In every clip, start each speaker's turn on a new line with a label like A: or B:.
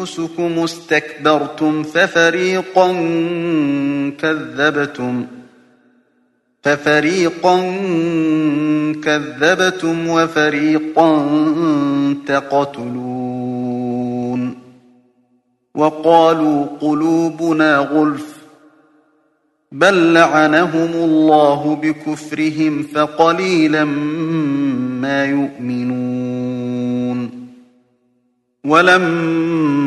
A: أنفسكم استكبرتم ففريقا كذبتم. ففريقا كذبتم وفريقا تقتلون. وقالوا قلوبنا غلف. بل لعنهم الله بكفرهم فقليلا ما يؤمنون. ولما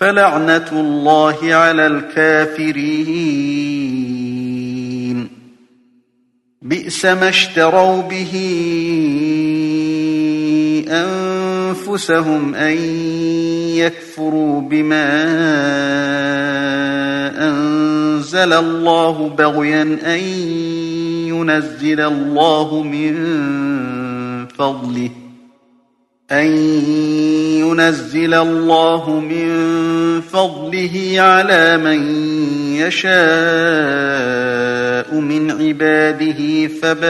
A: فلعنة الله على الكافرين. بئس ما اشتروا به أنفسهم أن يكفروا بما أنزل الله بغيا أن ينزل الله من فضله أن ينزل الله من فضله على من يشاء من عباده فباءوا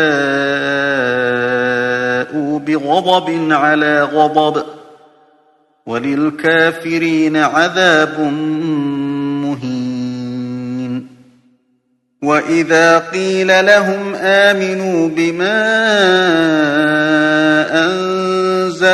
A: بغضب على غضب وللكافرين عذاب مهين. وإذا قيل لهم آمنوا بما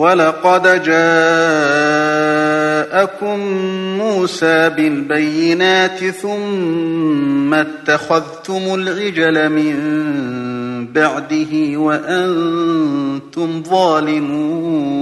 A: ولقد جاءكم موسى بالبينات ثم اتخذتم العجل من بعده وأنتم ظالمون